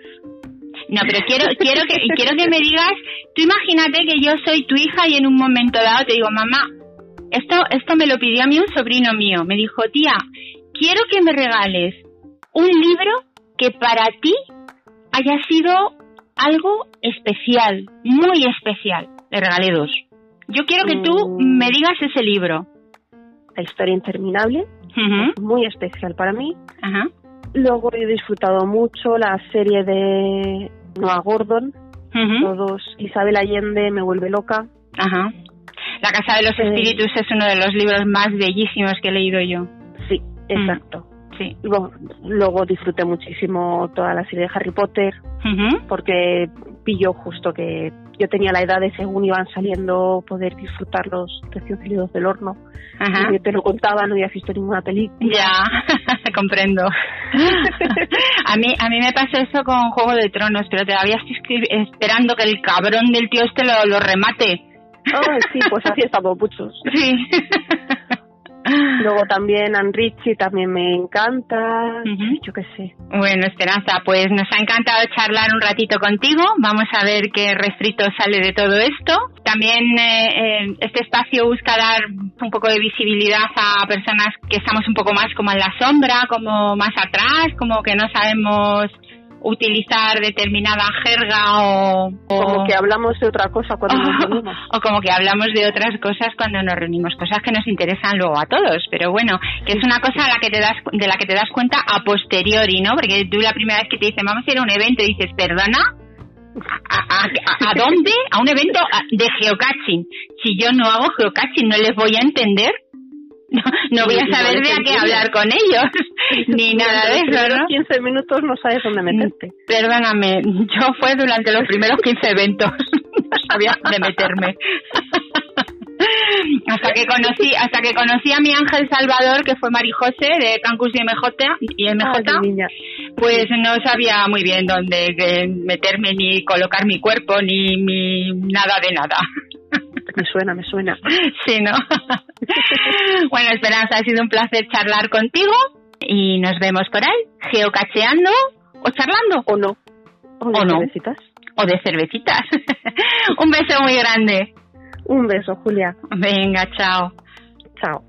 No, pero quiero, quiero que, quiero que me digas, tú imagínate que yo soy tu hija y en un momento dado te digo, mamá, esto, esto me lo pidió a mí un sobrino mío. Me dijo, tía, quiero que me regales un libro que para ti haya sido algo especial, muy especial. Le regalé dos. Yo quiero que tú Mm. me digas ese libro. La historia interminable, muy especial para mí. Ajá. Luego he disfrutado mucho la serie de Noah Gordon. Todos, Isabel Allende me vuelve loca. Ajá. La Casa de los. Espíritus es uno de los libros más bellísimos que he leído yo. Sí, exacto. Sí. Y bueno, luego disfruté muchísimo toda la serie de Harry Potter porque pilló justo que yo tenía la edad de según iban saliendo poder disfrutar los recién del horno. Ajá. Y yo te lo contaba, no había visto ninguna película. Ya, comprendo. a mí a mí me pasó eso con Juego de Tronos, pero todavía estoy esperando que el cabrón del tío este lo, lo remate. Ay, sí, pues así estamos muchos. Sí. Luego también Anne Ritchie también me encanta. Ujú. Yo qué sé. Bueno, Esperanza, pues nos ha encantado charlar un ratito contigo. Vamos a ver qué refrito sale de todo esto. También eh, eh, este espacio busca dar un poco de visibilidad a personas que estamos un poco más como en la sombra, como más atrás, como que no sabemos utilizar determinada jerga o, o- Como que hablamos de otra cosa cuando nos reunimos. o como que hablamos de otras cosas cuando nos reunimos, cosas que nos interesan luego a todos, pero bueno, que es una cosa a la que te das, de la que te das cuenta a posteriori, ¿no? Porque tú la primera vez que te dicen vamos a ir a un evento y dices, perdona, ¿a, a, a- dónde? A un evento de geocaching. Si yo no hago geocaching, ¿no les voy a entender? No, no voy a saber de a qué hablar con ellos, ni nada de eso, ¿no? 15 minutos no sabes dónde meterte. Perdóname, yo fue durante los primeros 15 eventos. No sabía dónde meterme. hasta que conocí, hasta que conocí a mi ángel salvador, que fue Marijose de Cancus y MJ, y MJ, Ay, niña. pues no sabía muy bien dónde eh, meterme, ni colocar mi cuerpo, ni mi nada de nada. Me suena, me suena. Sí, ¿no? bueno, Esperanza, ha sido un placer charlar contigo y nos vemos por ahí, geocacheando o charlando. O no. O, O no. necesitas. O de cervecitas. un beso muy grande. Un beso, Julia. Venga, chao. Chao.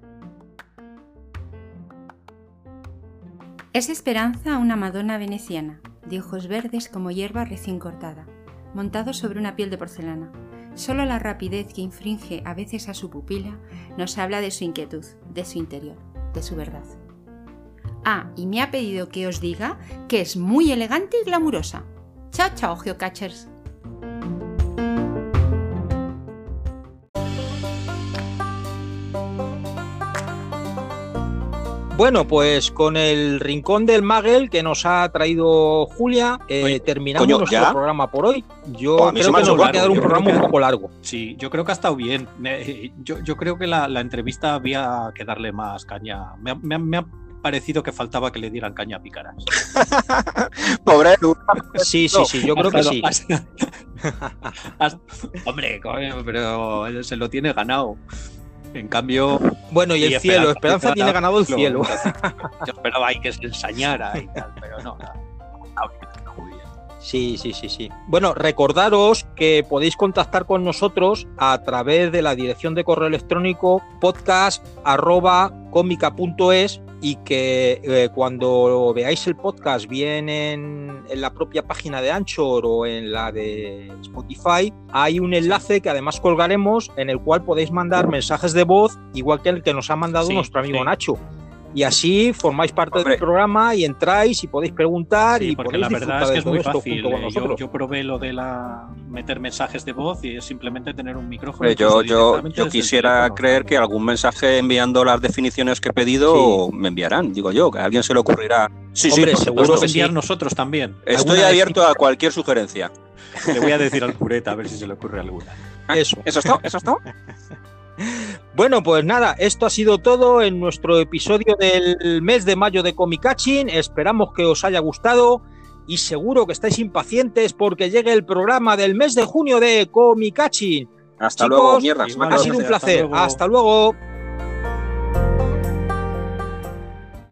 Es Esperanza una Madonna veneciana, de ojos verdes como hierba recién cortada, montado sobre una piel de porcelana. Solo la rapidez que infringe a veces a su pupila nos habla de su inquietud, de su interior, de su verdad. Ah, y me ha pedido que os diga que es muy elegante y glamurosa. Chao, chao, geocachers. Bueno, pues con el rincón del Magel que nos ha traído Julia, eh, Oye, terminamos coño, nuestro ¿ya? programa por hoy. Yo Oh, creo que nos va a quedar un programa un poco largo. Sí, yo creo que ha estado bien. Me- yo, yo creo que la, la entrevista había que darle más caña. Me ha, me ha- me ha parecido que faltaba que le dieran caña a Picaras. Pobre. Sí, sí, sí, yo creo que sí. Hombre, coño, pero se lo tiene ganado. En cambio. Bueno, y el cielo, Esperanza tiene ganado el cielo. Yo esperaba ahí que se ensañara y tal, pero no. Muy bien. Sí, sí, sí, sí. Bueno, recordaros que podéis contactar con nosotros a través de la dirección de correo electrónico podcast@comica.es y que eh, cuando veáis el podcast bien en, en la propia página de Anchor o en la de Spotify, hay un enlace que además colgaremos en el cual podéis mandar mensajes de voz igual que el que nos ha mandado Sí, nuestro amigo sí. Nacho. Y así formáis parte Hombre. del programa y entráis y podéis preguntar Sí, y porque podéis la verdad es que es muy fácil. eh, Yo, probé lo de la meter mensajes de voz y es simplemente tener un micrófono. Yo, yo, yo quisiera creer que algún mensaje enviando las definiciones que he pedido me enviarán, digo yo, que a alguien se le ocurrirá. Sí, Hombre, sí, seguro que enviar sí. nosotros también. Estoy abierto a cualquier sugerencia. Le voy a decir al cureta a ver si se le ocurre alguna. Eso. ¿Eso es todo? ¿Eso es todo? Bueno, pues nada, esto ha sido todo en nuestro episodio del mes de mayo de Comicaching. Esperamos que os haya gustado y seguro que estáis impacientes porque llegue el programa del mes de junio de Comicaching. Hasta Chicos, luego, mierdas. igual, Ha sido un Hasta placer. luego. Hasta luego.